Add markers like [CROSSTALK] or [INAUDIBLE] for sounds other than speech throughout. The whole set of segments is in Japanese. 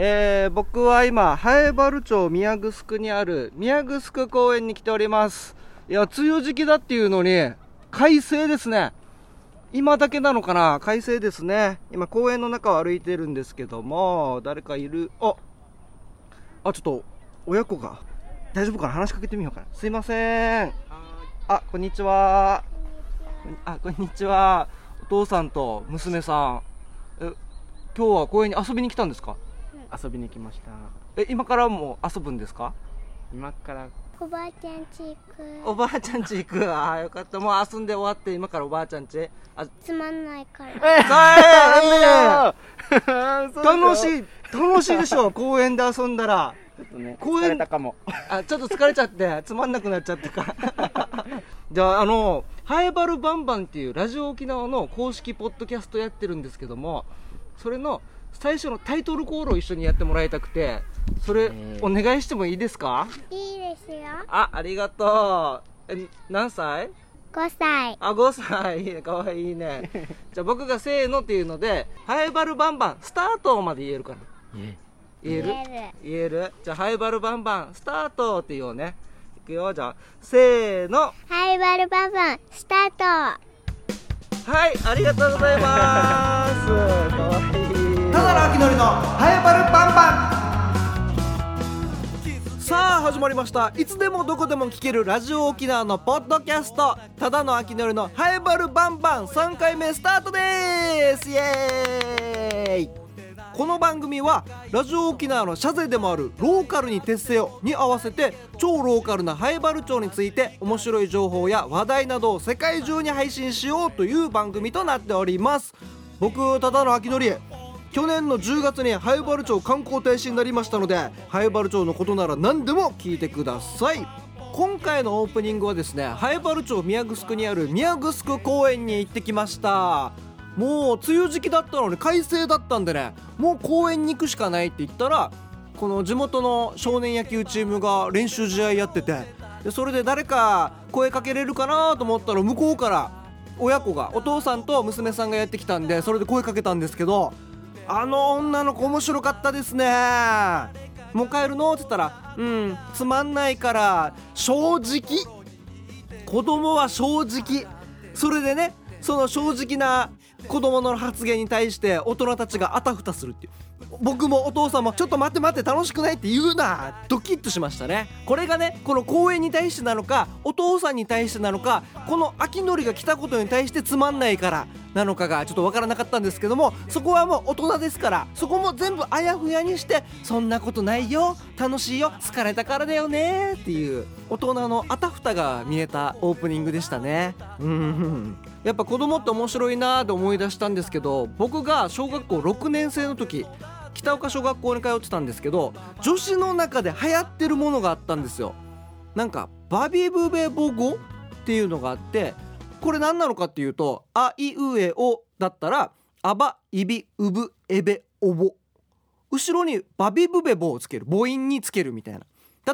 えー、僕は今、南原町宮城にある宮城公園に来ております。いや、梅雨時期だっていうのに、快晴ですね。今だけなのかな？快晴ですね。今公園の中を歩いてるんですけども、誰かいる？あ、あ、ちょっと、親子が。大丈夫かな？話しかけてみようかな。すいません。あ、こんにちは。あ、こんにちは。お父さんと娘さん。え、今日は公園に遊びに来たんですか？遊びに来ましたえ、今からも遊ぶんですか？今からおばあちゃんち行おばあちゃんち行く。ああ、よかった。もう遊んで終わって、今からおばあちゃんち。あ、くつまんないからさあ、そう [LAUGHS] 楽しい、楽しいでしょ、[LAUGHS] 公園で遊んだら。ちょっとね公園疲れたかもあ、ちょっと疲れちゃって、つまんなくなっちゃってか。[LAUGHS] じゃあ、あの、ハエバルバンバンっていうラジオ沖縄の公式ポッドキャストやってるんですけども、それの最初のタイトルコールを一緒にやってもらいたくて、それえーお願いしてもいいですか？いいですよあ、ありがとう。え、何歳？5歳あ、5歳。いいね。かわいいね。じゃあ僕がせーのっていうので、ハエバルバンバン、スタートまで言えるかな？言える？言え言える？じゃあ、ハエバルバンバン、スタートって言おうね。いくよ。じゃあ、せーの。ハイバルババンスタートはい、ありがとうございます。かわいい。ただの秋のりのハエバルバン。バさあ始まりました。いつでもどこでも聞けるラジオ沖縄のポッドキャスト。ただの秋のりのハエバルバンバン。3回目スタートです。イエーイ。この番組はラジオ沖縄の社税でもあるローカルに徹せよに合わせて超ローカルなハエバル町について面白い情報や話題などを世界中に配信しようという番組となっております。僕ただの秋のり去年の10月にハイバル町観光大使になりましたのでハイバル町のことなら何でも聞いてください。今回のオープニングはですねハイバル町宮城にある宮城公園に行ってきました。もう梅雨時期だったのに快晴だったんでねもう公園に行くしかないって言ったらこの地元の少年野球チームが練習試合やっててでそれで誰か声かけれるかなと思ったら向こうから親子がお父さんと娘さんがやってきたんでそれで声かけたんですけどあの女の子面白かったですね。もう帰るの？って言ったらうんつまんないから正直。子供は正直。それでねその正直な子供の発言に対して大人たちがあたふたするっていう。僕もお父さんもちょっと待って待って楽しくないって言うな。ドキッとしましたね。これがねこの公園に対してなのかお父さんに対してなのかこの秋のりが来たことに対してつまんないからなのかがちょっとわからなかったんですけどもそこはもう大人ですからそこも全部あやふやにしてそんなことないよ楽しいよ疲れたからだよねっていう大人のあたふたが見えたオープニングでしたね。うん。やっぱ子供って面白いなーって思い出したんですけど僕が小学校6年生の時北岡小学校に通ってたんですけど女子の中で流行ってるものがあったんですよ。なんかバビブベボ語っていうのがあってこれ何なのかっていうと「あいうえお」だったら「あばいびうぶえべおぼ」後ろにバビブベボをつける母音につけるみたいな。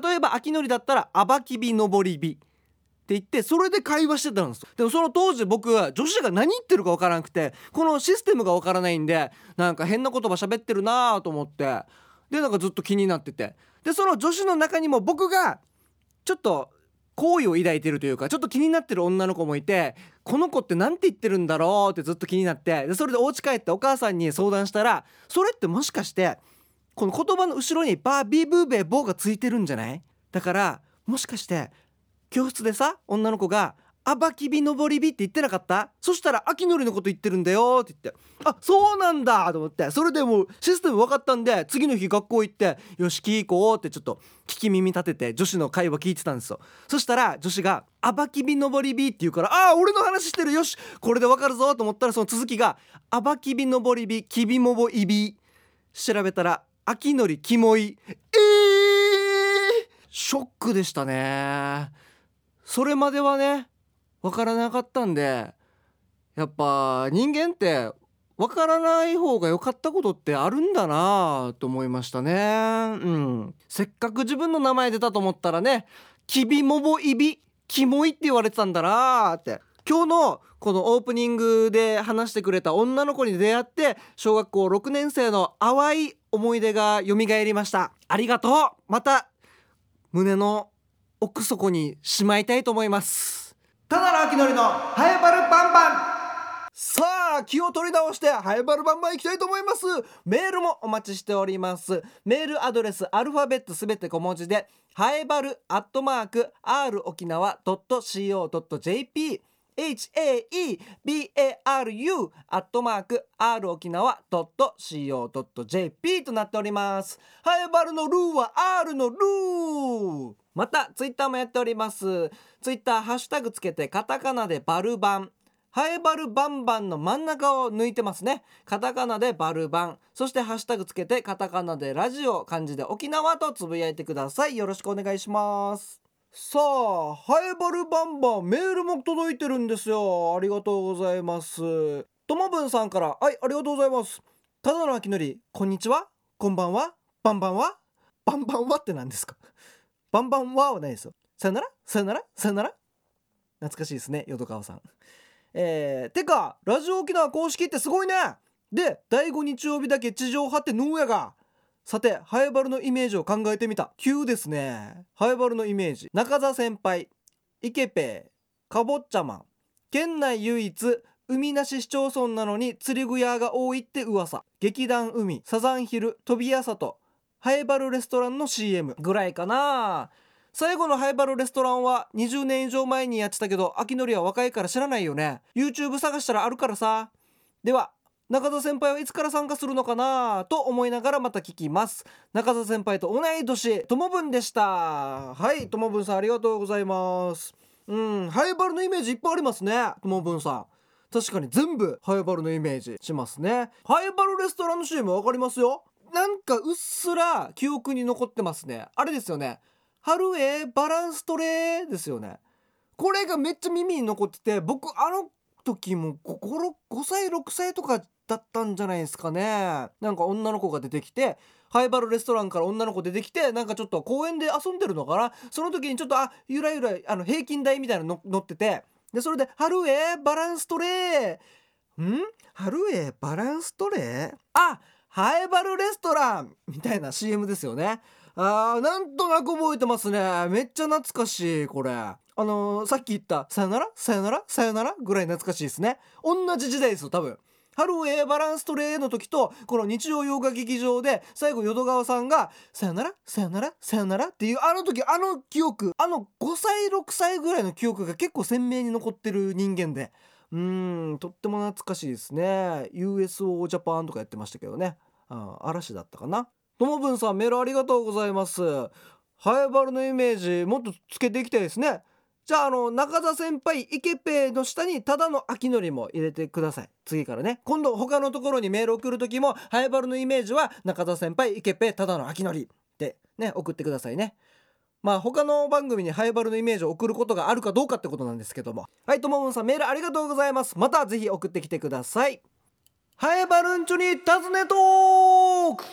例えば秋のりだったら「あばきびのぼりび」って言ってそれで会話してたんですでもその当時僕女子が何言ってるか分からなくてこのシステムが分からないんでなんか変な言葉喋ってるなと思ってでなんかずっと気になってて。でその女子の中にも僕がちょっと好意を抱いてるというかちょっと気になってる女の子もいてこの子って何て言ってるんだろうってずっと気になってでそれでお家帰ってお母さんに相談したらそれってもしかしてこの言葉の後ろにバービーブーベーボーがついてるんじゃない？だからもしかして教室でさ女の子が「あばきびのぼりび」って言ってなかった？そしたら秋のりのこと言ってるんだよって言ってあそうなんだと思ってそれでもうシステム分かったんで次の日学校行ってよし聞こうってちょっと聞き耳立てて女子の会話聞いてたんですよ。そしたら女子が「あばきびのぼりび」って言うからああ俺の話してる！よしこれで分かるぞ！と思ったらその続きが「あばきびのぼりびきびもぼいび」調べたら「秋のりきもい」えー、ショックでしたね。それまではね分からなかったんでやっぱ人間って分からない方が良かったことってあるんだなと思いましたね。うん。せっかく自分の名前出たと思ったらねきびもぼいびキモいって言われてたんだなって。今日のこのオープニングで話してくれた女の子に出会って小学校6年生の淡い思い出が蘇りました。ありがとう。また胸の奥底にしまいたいと思います。ただの秋のりのハエバルバンバン。さあ気を取り直してハイバルバンバン行きたいと思います。メールもお待ちしております。メールアドレスアルファベットすべて小文字でハイバルアットマーク r 沖縄 .co.jp HAEBARU アットマーク R 沖縄 .co.jp となっております。ハイバルのルーは R のルー。またツイッターもやっております。ツイッターハッシュタグつけてカタカナでバルバン。ハエバルバンバンの真ん中を抜いてますね。カタカナでバルバン。そしてハッシュタグつけてカタカナでラジオ漢字で沖縄とつぶやいてください。よろしくお願いします。さあハエバルバンバンメールも届いてるんですよ。ありがとうございます。ともぶんさんからはいありがとうございます。ただのあきのりこんにちは。こんばんは。バンバンは。バンバンはって何ですか？バンバンははないですよ。さよなら？さよなら？さよなら？懐かしいですね淀川さん。えー、てかラジオ沖縄公式ってすごいね！で第5日曜日だけ地上波ってヌーやが。さてハエバルのイメージを考えてみた。急ですね。ハエバルのイメージ。中澤先輩イケペイかぼっちゃマン。県内唯一海なし市町村なのに釣り具屋が多いって噂。劇団海サザンヒル飛び屋里ハエバルレストランの CM ぐらいかな。最後のハイバルレストランは20年以上前にやってたけど秋のりは若いから知らないよね。YouTube 探したらあるからさ。では中田先輩はいつから参加するのかな？と思いながらまた聞きます。中田先輩と同い年ともぶんでした。はいともぶんさんありがとうございます。うんハイバルのイメージいっぱいありますねともぶんさん。確かに全部ハイバルのイメージしますね。ハイバルレストランの CM わかりますよ。なんかうっすら記憶に残ってますね。あれですよね。春へバランストレーですよね。これがめっちゃ耳に残ってて僕あの時も 5, 5歳6歳とかだったんじゃないですかね。なんか女の子が出てきてハイバルレストランから女の子出てきてなんかちょっと公園で遊んでるのかな。その時にちょっとあゆらゆらあの平均台みたいなの乗ってて。でそれで「春へバランストレー」ん？春へバランストレー？あハイバルレストラン！みたいな CM ですよね。あーなんとなく覚えてますね。めっちゃ懐かしいこれ。あのー、さっき言った「さよなら？さよなら？さよなら」ぐらい懐かしいですね。同じ時代ですよ多分。ハロウェイバランストレーの時とこの日曜洋画劇場で最後淀川さんが「さよなら？さよなら？さよなら」っていうあの時あの記憶あの5歳6歳ぐらいの記憶が結構鮮明に残ってる人間で。うんとっても懐かしいですね。USO ジャパンとかやってましたけどね。あ嵐だったかな。ともぶんさんメールありがとうございます。ハエバルのイメージもっとつけていきたいですね。じゃああの中田先輩イケペイの下にただの秋のりも入れてください。次からね。今度他のところにメール送る時もハエバルのイメージは中田先輩イケペイただの秋のりってね送ってくださいね。まあ他の番組にハイバルのイメージを送ることがあるかどうかってことなんですけども。はいともぶんさんメールありがとうございます。またぜひ送ってきてください。ハエバルンチョに尋ねトーク。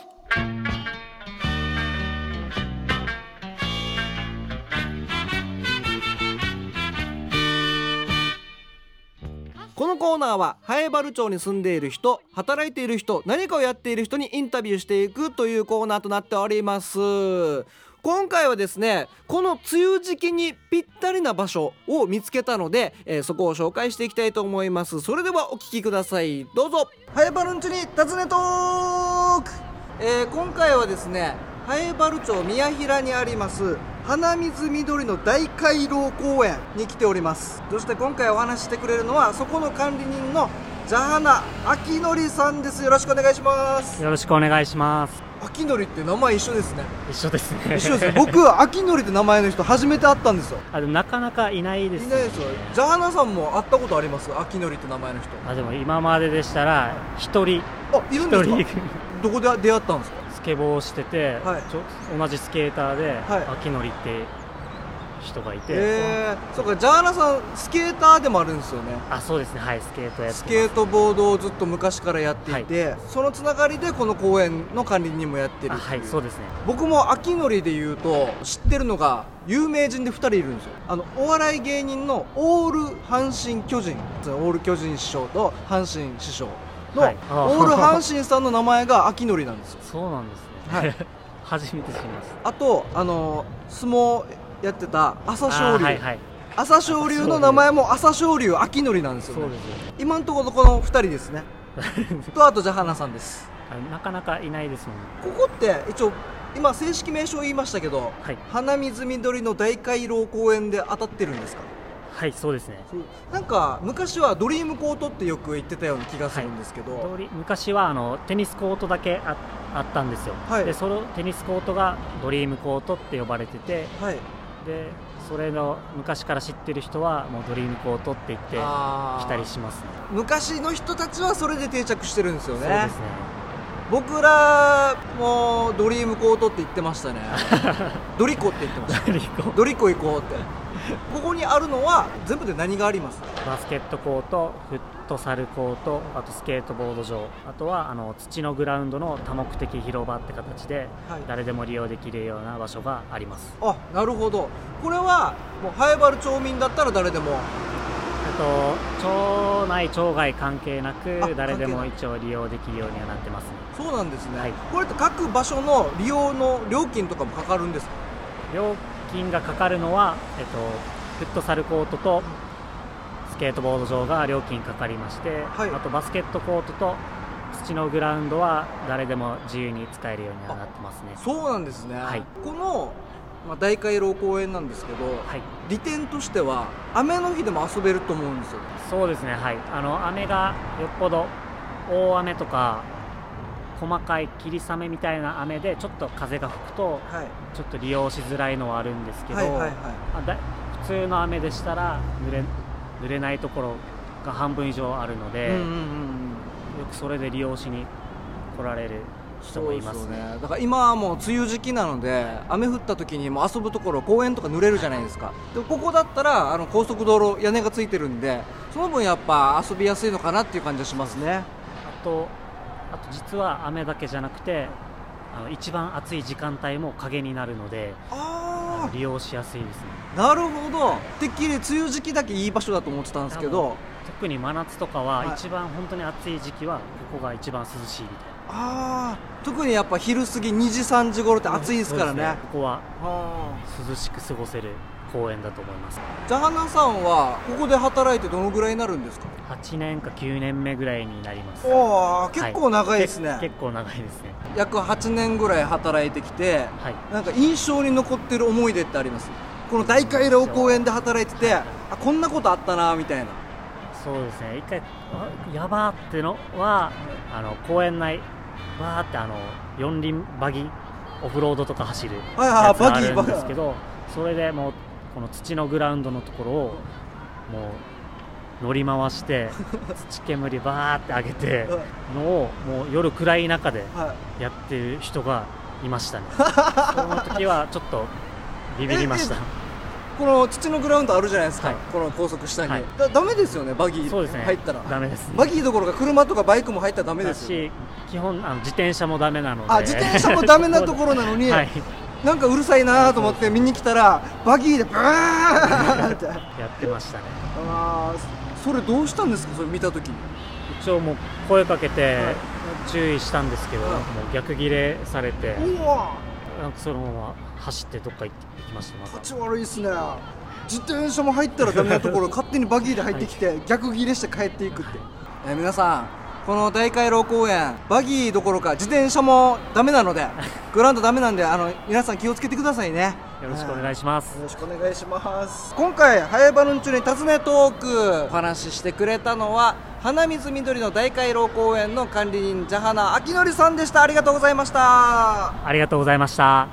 このコーナーはハエバル町に住んでいる人働いている人何かをやっている人にインタビューしていくというコーナーとなっております。今回はですねこの梅雨時期にぴったりな場所を見つけたので、えーそこを紹介していきたいと思います。それではお聞きください。どうぞ。ハエバルンチに尋ねトーク、えー今回はですねハエバル町宮平にあります花水緑の大回廊公園に来ております。そして今回お話ししてくれるのはそこの管理人のジャハナ秋のりさんです。よろしくお願いします。よろしくお願いします秋のりって名前一緒ですね。一緒ですね。一緒です僕秋のりって名前の人初めて会ったんですよ。あでもなかなかいないですいないですよ。ジャハナさんも会ったことあります？秋のりって名前の人。あでも今まででしたら一人。あいるんですか？どこで出会ったんですか？スケボーをしてて、はい。同じスケーターで、はい。秋のりって人がいて、えー、そうかジャハナさんスケーターでもあるんですよね。あそうですね。はいスケートやってスケートボードをずっと昔からやっていて、そのつながりでこの公園の管理人もやってるはいそうですね。僕も秋のりで言うと知ってるのが有名人で2人いるんですよ。あのお笑い芸人のオール阪神巨人。オール巨人師匠と阪神師匠のはい。オール阪神さんの名前が秋のりなんですよ。そうなんですね、はい。[LAUGHS] 初めて知りました。あとあの相撲やってた朝青龍、はいはい。朝青龍の名前も朝青龍秋のりなんですよ、ね。そうで、すよ今のところこの2人ですね。[LAUGHS] とあとじゃあ花さんです。あなかなかいないですもんね。ここって一応今正式名称言いましたけどはい。花水緑の大回廊公園で当たってるんですか？はいそうですね。なんか昔はドリームコートってよく言ってたような気がするんですけど、通り昔はあのテニスコートだけああったんですよ、はい。でそのテニスコートがドリームコートって呼ばれててはいでそれの昔から知ってる人はもうドリームコートって言って来たりしますね。昔の人たちはそれで定着してるんですよね。そうですね僕らもドリームコートって言ってましたね。[LAUGHS] ドリコって言ってました。ドリコ。ドリコ行こうって。ここにあるのは全部で何があります？バスケットコートフットサルコートあとスケートボード場。あとはあの土のグラウンドの多目的広場って形ではい。誰でも利用できるような場所があります。あなるほど。これはもうハエバル町民だったら誰でも。あと町内町外関係なあく誰でも関一応利用できるようにはなってますねそうなんですね、はい。これって各場所の利用の料金とかもかかるんですか？料金がかかるのは、えっと、フットサルコートとスケートボード場が料金かかりまして、はい。あとバスケットコートと土のグラウンドは誰でも自由に使えるようにはなってますね。そうなんですね、はい。この、まあ、大回廊公園なんですけど、はい。利点としては雨の日でも遊べると思うんですよ。そうですね。はい。あの雨がよっぽど大雨とか細かい霧雨みたいな雨でちょっと風が吹くとはい。ちょっと利用しづらいのはあるんですけど、はいはいはい。あだ普通の雨でしたら濡れ濡れないところが半分以上あるので、うんうんうんうん。よくそれで利用しに来られる人もいますね。そうですよだから今はもう梅雨時期なので雨降った時にもう遊ぶところ公園とか濡れるじゃないですか。でここだったらあの高速道路屋根がついてるんでその分やっぱ遊びやすいのかなっていう感じがしますね。あとあと実は雨だけじゃなくてあの一番暑い時間帯も影になるのであ利用しやすいですね。あなるほど。てっきり梅雨時期だけいい場所だと思ってたんですけど。特に真夏とかは一番本当に暑い時期はここが一番涼しいみたいああ特にやっぱ昼過ぎ2時3時頃ってな暑いですからね。そうここはあ涼しく過ごせる公園だと思います。ージャハナさんはここで働いてどのぐらいになるんですか？8年か9年目ぐらいになります。おお結構長いですね、け結構長いですね。約8年ぐらい働いてきてはい。なんか印象に残ってる思い出ってあります？この大回廊公園で働いててあこんなことあったなみたいな。そうですね。一回あやばーってのはあの公園内わーってあの四輪バギオフロードとか走るはいはいやつあバギーるんですけどそれでもうこの土のグラウンドのところをもう乗り回して [LAUGHS] 土煙バーって上げてのをもう夜暗い中ではい。やってる人がいましたね。[LAUGHS] その時はちょっとビビりました。この土のグラウンドあるじゃないですか、はい。この高速下に、はい。だダメですよねバギー。そうですね。入ったら。ダメですね。バギーどころか車とかバイクも入ったらダメですよ。し基本あの自転車もダメなので。あ自転車もダメなところなのに、[LAUGHS] はいなんかうるさいなと思って見に来たらバギーでブーンって。やってましたね。あーそれどうしたんですか？それ見た時に。一応もう声かけてはい。注意したんですけど、はい。もう逆ギレされてうわなんかそのまま走ってどっか行って行きましたまた。立ち悪いっすね。自転車も入ったらダメなところ [LAUGHS] 勝手にバギーで入ってきて、逆ギレして帰っていくって、えー皆さんこの大回廊公園バギーどころか自転車もダメなので [LAUGHS] グラウンドダメなんであの皆さん気をつけてくださいね。よろしくお願いします。よろしくお願いします。今回「ハエバルンチュに尋ねトーク」お話ししてくれたのは花水緑の大回廊公園の管理人ジャハナ明則さんでした。ありがとうございました。ありがとうございました。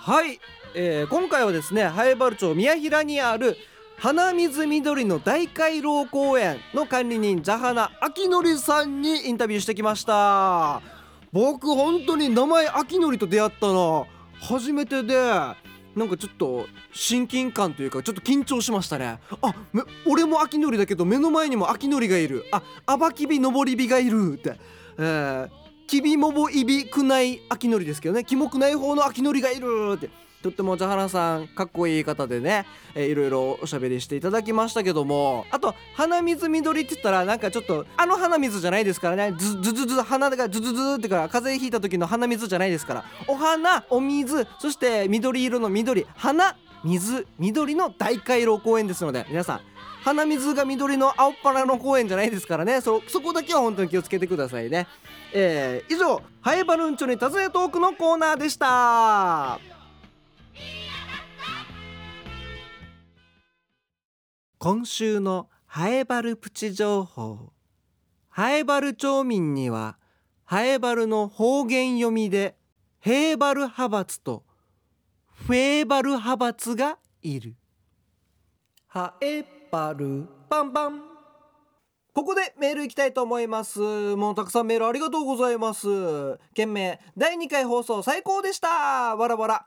はい、えー今回はですねハエバル町宮平にある花水緑の大回廊公園の管理人ジャハナ明則さんにインタビューしてきました。僕本当に名前明則と出会ったの初めてでなんかちょっと親近感というかちょっと緊張しましたね。あめ俺も明則だけど目の前にも明則がいる。あアバキビ登り火がいるって。えーキビモボイビクナイアキノリですけどね。キモくない方のアキノリがいるって。とってもジャハラさんかっこいい方でね、えー、いろいろおしゃべりしていただきましたけどもあと鼻水緑って言ったらなんかちょっとあの鼻水じゃないですからね。ズズズズ鼻がズズズってから風邪ひいた時の鼻水じゃないですから。お花お水そして緑色の緑花水緑の大回廊公園ですので皆さん鼻水が緑の青っ腹の公園じゃないですからね。そそこだけは本当に気をつけてくださいね。えー、以上ハエバルンチョに尋ねトークのコーナーでした。今週のハエバルプチ情報。ハエバル町民にはハエバルの方言読みでヘーバル派閥とフェーバル派閥がいる。ハエバルパンパン。ここでメールいきたいと思います。もうたくさんメールありがとうございます。件名第2回放送最高でした。わらわら。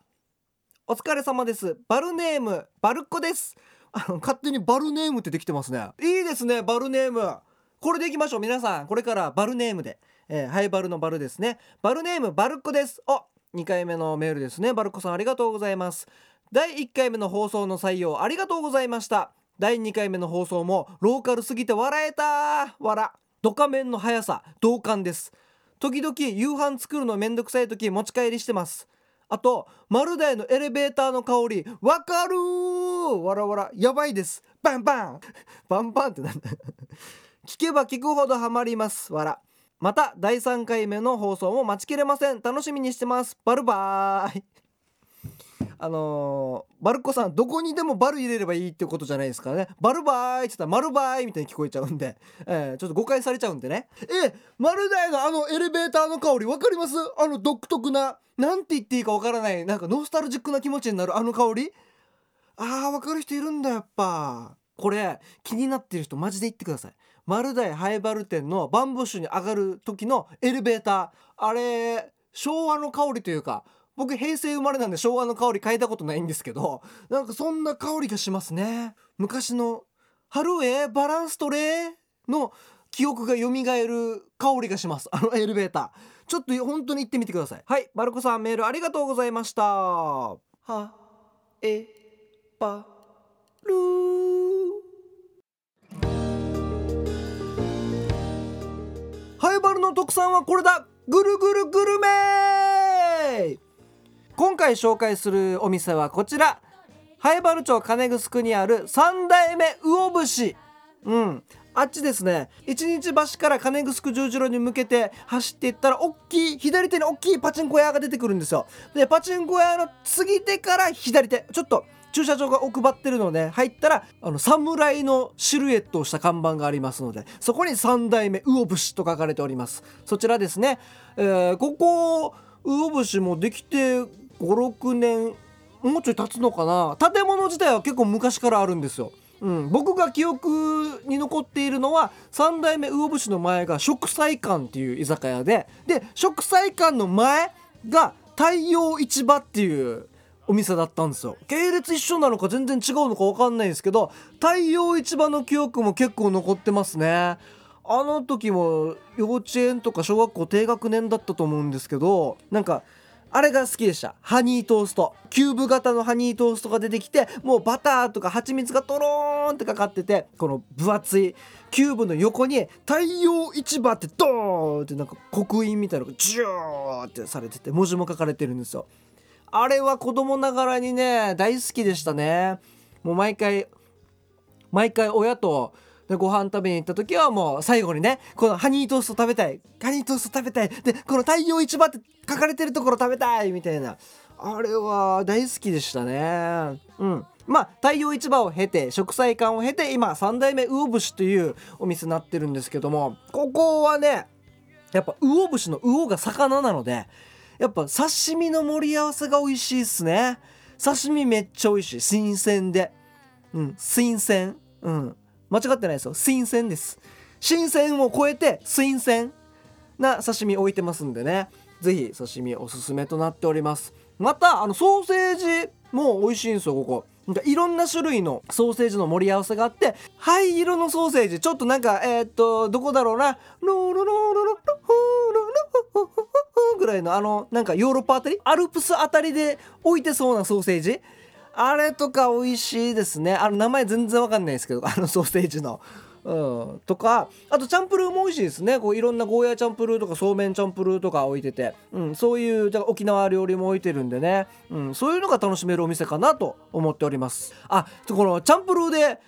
お疲れ様です。バルネームバルッコです。あ [LAUGHS] の勝手にバルネームってできてますね。いいですねバルネーム。これでいきましょう皆さん。これからバルネームで、えー、ハイバルのバルですね。バルネームバルッコです。あ2回目のメールですね。バルコさんありがとうございます。第1回目の放送の採用ありがとうございました。第2回目の放送もローカルすぎて笑えた。笑。ドカメンの速さ同感です。時々夕飯作るのめんどくさい時持ち帰りしてます。あと丸大のエレベーターの香り。わかるわらわら。やばいです。バンバン。バンバンってなんだ。聞けば聞くほどハマります。わらまた第3回目の放送も待ちきれません。楽しみにしてます。バルバーイ。あのー、バルコさんどこにでもバル入れればいいってことじゃないですからね。バルバーイって言ったらマルバーイみたいに聞こえちゃうんで、えー、ちょっと誤解されちゃうんでね。え丸大のあのエレベーターの香り分かります？あの独特ななんて言っていいか分からないなんかノスタルジックな気持ちになるあの香り。あー分かる人いるんだやっぱ。これ気になってる人マジで言ってください。丸大ハイバル店のバンブッシュに上がる時のエレベーター。あれ昭和の香りというか僕平成生まれなんで昭和の香り嗅いだことないんですけどなんかそんな香りがしますね。昔の「春へバランストレー」の記憶が蘇る香りがします。あのエレベーター。ちょっと本当に行ってみてください。はいバルコさんメールありがとうございました。はえばるハイバルの特産はこれだ。ぐるぐるグルメ。今回紹介するお店はこちら。灰原町金城にある三代目魚節。うん。あっちですね。一日橋から金城十字路に向けて走っていったら大きい左手に大きいパチンコ屋が出てくるんですよ。でパチンコ屋の過ぎてから左手。ちょっと駐車場が奥張ってるので入ったらあの侍のシルエットをした看板がありますのでそこに3代目魚節と書かれております。そちらですね、えー、ここ魚節もできて56年もうちょい経つのかな？建物自体は結構昔からあるんですよ。うん、僕が記憶に残っているのは3代目魚節の前が食祭館っていう居酒屋でで食祭館の前が太陽市場っていうお店だったんですよ。系列一緒なのか全然違うのか分かんないんですけど太陽市場の記憶も結構残ってますね。あの時も幼稚園とか小学校低学年だったと思うんですけどなんかあれが好きでした。ハニートースト。キューブ型のハニートーストが出てきてもうバターとか蜂蜜がとろーんってかかっててこの分厚いキューブの横に太陽市場ってドーンってなんか刻印みたいなのがジューってされてて文字も書かれてるんですよ。あれは子供ながらにね大好きでしたね。もう毎回毎回親とでご飯食べに行った時はもう最後にねこのハニートースト食べたいハニートースト食べたいでこの太陽市場って書かれてるところ食べたいみたいな。あれは大好きでしたね。うん。まあ太陽市場を経て食祭館を経て今3代目魚節というお店になってるんですけどもここはねやっぱ魚節の魚が魚なのでやっぱ刺身の盛り合わせが美味しいっすね。刺身めっちゃ美味しい。新鮮で。うん。新鮮。うん。間違ってないですよ。新鮮です。新鮮を超えて新鮮な刺身置いてますんでね。是非刺身おすすめとなっております。またあのソーセージも美味しいんですよここ。なんかいろんな種類のソーセージの盛り合わせがあって灰色のソーセージ。ちょっとなんかえー、っとどこだろうな。ロロロロロロロロロぐらいのあのなんかヨーロッパあたりアルプスあたりで置いてそうなソーセージあれとか美味しいですね。あの名前全然わかんないですけど [LAUGHS] あのソーセージの。うん、とかあとチャンプルーも美味しいですね。こういろんなゴーヤーチャンプルーとかそうめんチャンプルーとか置いてて、うん、そういうじゃ沖縄料理も置いてるんでね、うん、そういうのが楽しめるお店かなと思っております。あこのチャンプルーで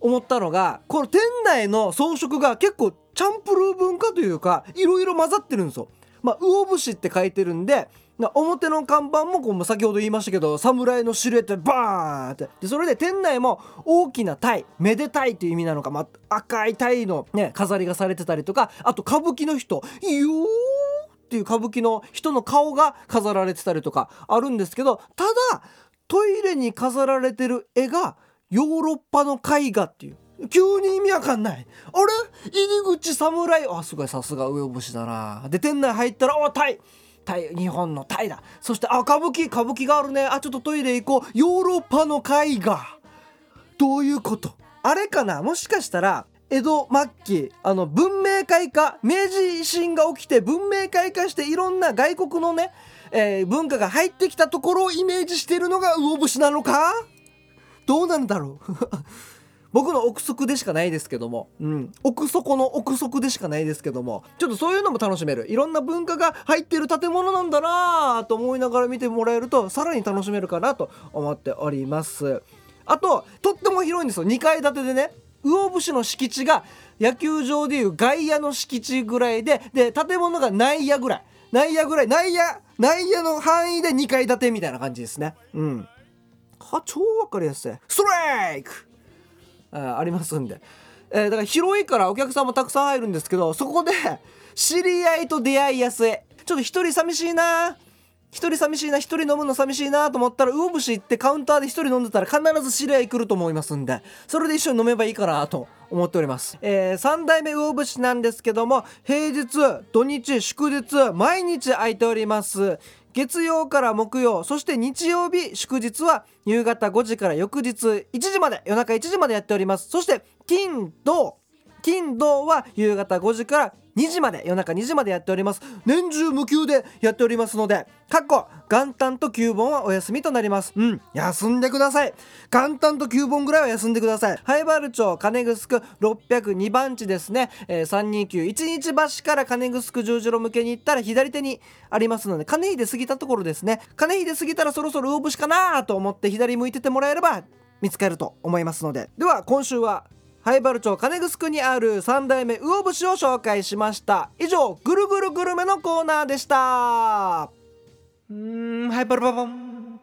思ったのがこの店内の装飾が結構チャンプルー文化というかいろいろ混ざってるんですよ。まあ、魚節って書いてるんでな表の看板もこう先ほど言いましたけど侍のシルエットでバーンって。でそれで店内も大きな鯛めでたいという意味なのか、ま、赤い鯛の、ね、飾りがされてたりとかあと歌舞伎の人「よー」っていう歌舞伎の人の顔が飾られてたりとかあるんですけどただトイレに飾られてる絵がヨーロッパの絵画っていう。急に意味わかんない。あれ？入り口侍？あすごいさすが上星だな。で店内入ったらおタイタイ日本のタイだ。そしてあ歌舞伎歌舞伎があるね。あちょっとトイレ行こう。ヨーロッパの絵画。どういうこと？あれかな？もしかしたら江戸末期あの文明開化明治維新が起きて文明開化していろんな外国のね、えー文化が入ってきたところをイメージしてるのが魚節なのか？どうなんだろう？僕の憶測でしかないですけども、うん、奥底の憶測でしかないですけども。ちょっとそういうのも楽しめる。いろんな文化が入ってる建物なんだなと思いながら見てもらえるとさらに楽しめるかなと思っております。あととっても広いんですよ。2階建てでね。魚節の敷地が野球場でいう外野の敷地ぐらいでで建物が内野ぐらい。内野ぐらい。内野内野の範囲で2階建てみたいな感じですね。うん。は超わかりやすい。ストライクあありますんで、えーだから広いからお客さんもたくさん入るんですけどそこで [LAUGHS] 知り合いと出会いやすい。ちょっと一人寂しいな。一人寂しいな。一人飲むの寂しいな。と思ったら魚節行ってカウンターで一人飲んでたら必ず知り合い来ると思いますんで。それで一緒に飲めばいいかなと思っております、え3代目魚節なんですけども平日土日祝日毎日空いております。月曜から木曜そして日曜日祝日は夕方5時から翌日1時まで夜中1時までやっております。そして金土。金土は夕方5時から2時まで夜中2時までやっております。年中無休でやっておりますのでかっこ元旦と旧盆はお休みとなります。うん休んでください。元旦と旧盆ぐらいは休んでください。灰原町金城602番地ですね、えー、329一日橋から金城十字路向けに行ったら左手にありますので金秀過ぎたところですね。金秀過ぎたらそろそろ魚節かなと思って左向いててもらえれば見つかると思いますので。では今週は灰原町金城にある3代目魚節を紹介しました。以上ぐるぐるグルメのコーナーでした。うーんハイパルパパン。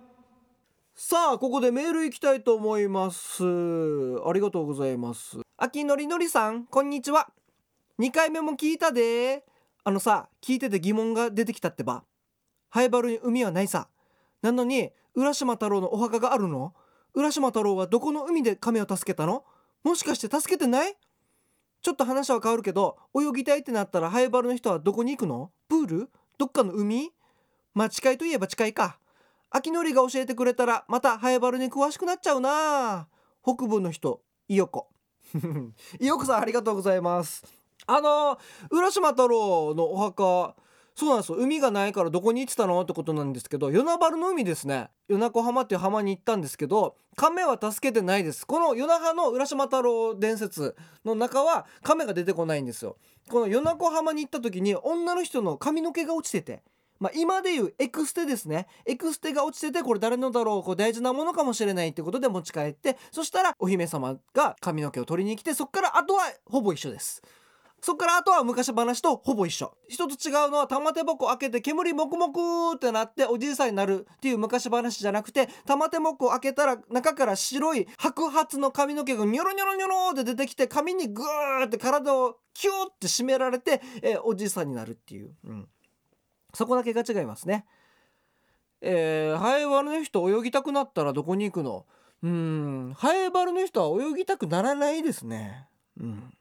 さあここでメール行きたいと思います。ありがとうございます。秋のりのりさんこんにちは。2回目も聞いたで。あのさ聞いてて疑問が出てきたってば。ハイバルに海はないさ。なのに浦島太郎のお墓があるの？浦島太郎はどこの海で亀を助けたの？もしかして助けてない？ちょっと話は変わるけど泳ぎたいってなったらハイバルの人はどこに行くの？プール？どっかの海？まあ近いといえば近いか。秋のりが教えてくれたらまたハイバルに詳しくなっちゃうな。北部の人いよこ。[LAUGHS] いよこさんありがとうございます。あの浦島太郎のお墓そうなんですよ。海がないからどこに行ってたのってことなんですけど与那原の海ですね。与那湖浜っていう浜に行ったんですけど亀は助けてないです。この与那覇の浦島太郎伝説の中は亀が出てこないんですよ。この与那湖浜に行った時に女の人の髪の毛が落ちててまあ、今でいうエクステですね。エクステが落ちててこれ誰のだろう？こう大事なものかもしれないってことで持ち帰ってそしたらお姫様が髪の毛を取りに来てそっからあとはほぼ一緒です。そっからあとは昔話とほぼ一緒。一つ違うのは玉手箱開けて煙もくもくってなっておじいさんになるっていう昔話じゃなくて玉手箱開けたら中から白い白髪の髪の毛がニョロニョロニョロって出てきて髪にグーって体をキューって締められて、えーおじいさんになるっていう、うん、そこだけが違いますね。えー、ハエバルの人泳ぎたくなったらどこに行くの？うん。ハエバルの人は泳ぎたくならないですね。うん。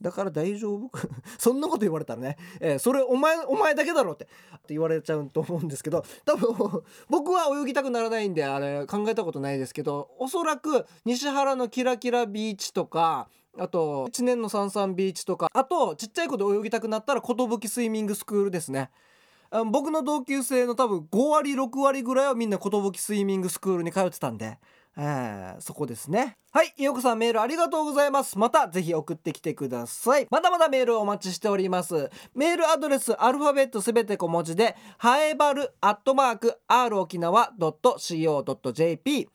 だから大丈夫？[LAUGHS] そんなこと言われたらね、えーそれお前お前だけだろってって言われちゃうと思うんですけど多分 [LAUGHS] 僕は泳ぎたくならないんであれ考えたことないですけどおそらく西原のキラキラビーチとかあと一年のサンサンビーチとかあとちっちゃい子で泳ぎたくなったら寿スイミングスクールですね。僕の同級生の多分5割6割ぐらいはみんな寿スイミングスクールに通ってたんで、えーそこですね。はいよこさんメールありがとうございます。またぜひ送ってきてください。まだまだメールお待ちしております。メールアドレスアルファベットすべて小文字でハエバルアットマーク r 沖縄 .co.jp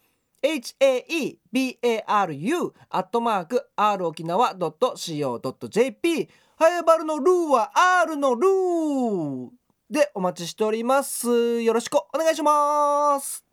haebaru アットマーク r 沖縄 .co.jp ハエバルのルーは R のルーでお待ちしております。よろしくお願いします。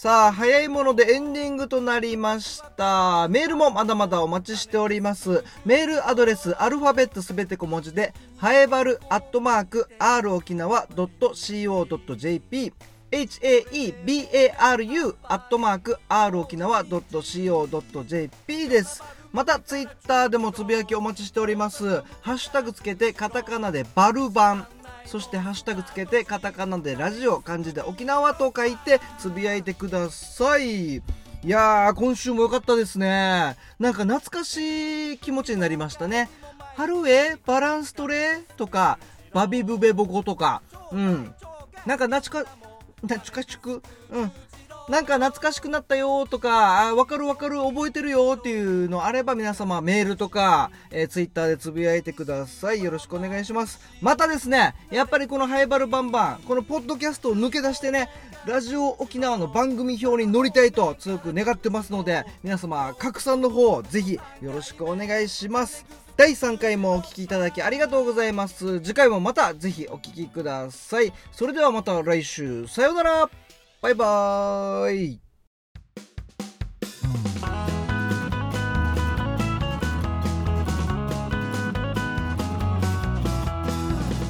さあ早いものでエンディングとなりました。メールもまだまだお待ちしております。メールアドレスアルファベットすべて小文字でハエバルアットマーク r 沖縄 .co.jp haebaru アットマーク r 沖縄 .co.jp です。またツイッターでもつぶやきお待ちしております。ハッシュタグつけてカタカナでバルバン。そしてハッシュタグつけてカタカナでラジオ漢字で沖縄と書いてつぶやいてください。いやー今週も良かったですね。なんか懐かしい気持ちになりましたね。春へバランストレとかバビブベボコとか。うん。なんか懐か懐かしくうん。なんか懐かしくなったよとか、あわかるわかる覚えてるよっていうのあれば皆様メールとか、えー、ツイッターでつぶやいてください。よろしくお願いします。またですね、やっぱりこのハイバルバンバン、このポッドキャストを抜け出してね、ラジオ沖縄の番組表に乗りたいと強く願ってますので、皆様拡散の方、ぜひよろしくお願いします。第3回もお聴きいただきありがとうございます。次回もまたぜひお聴きください。それではまた来週、さようならバイバーイ。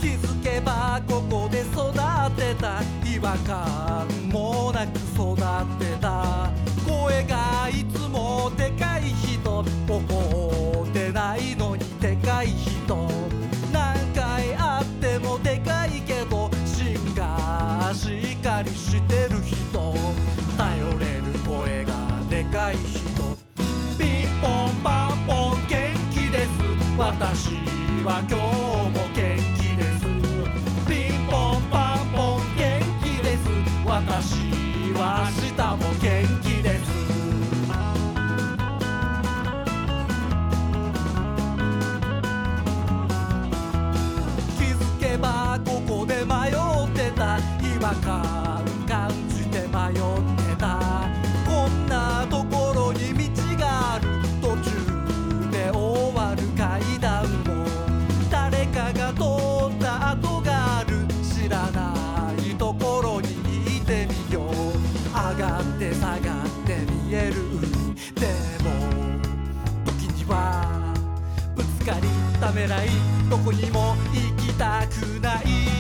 気づけばここで育てた。違和感もなく育ってた。声がいつもめらい。どこにも行きたくない。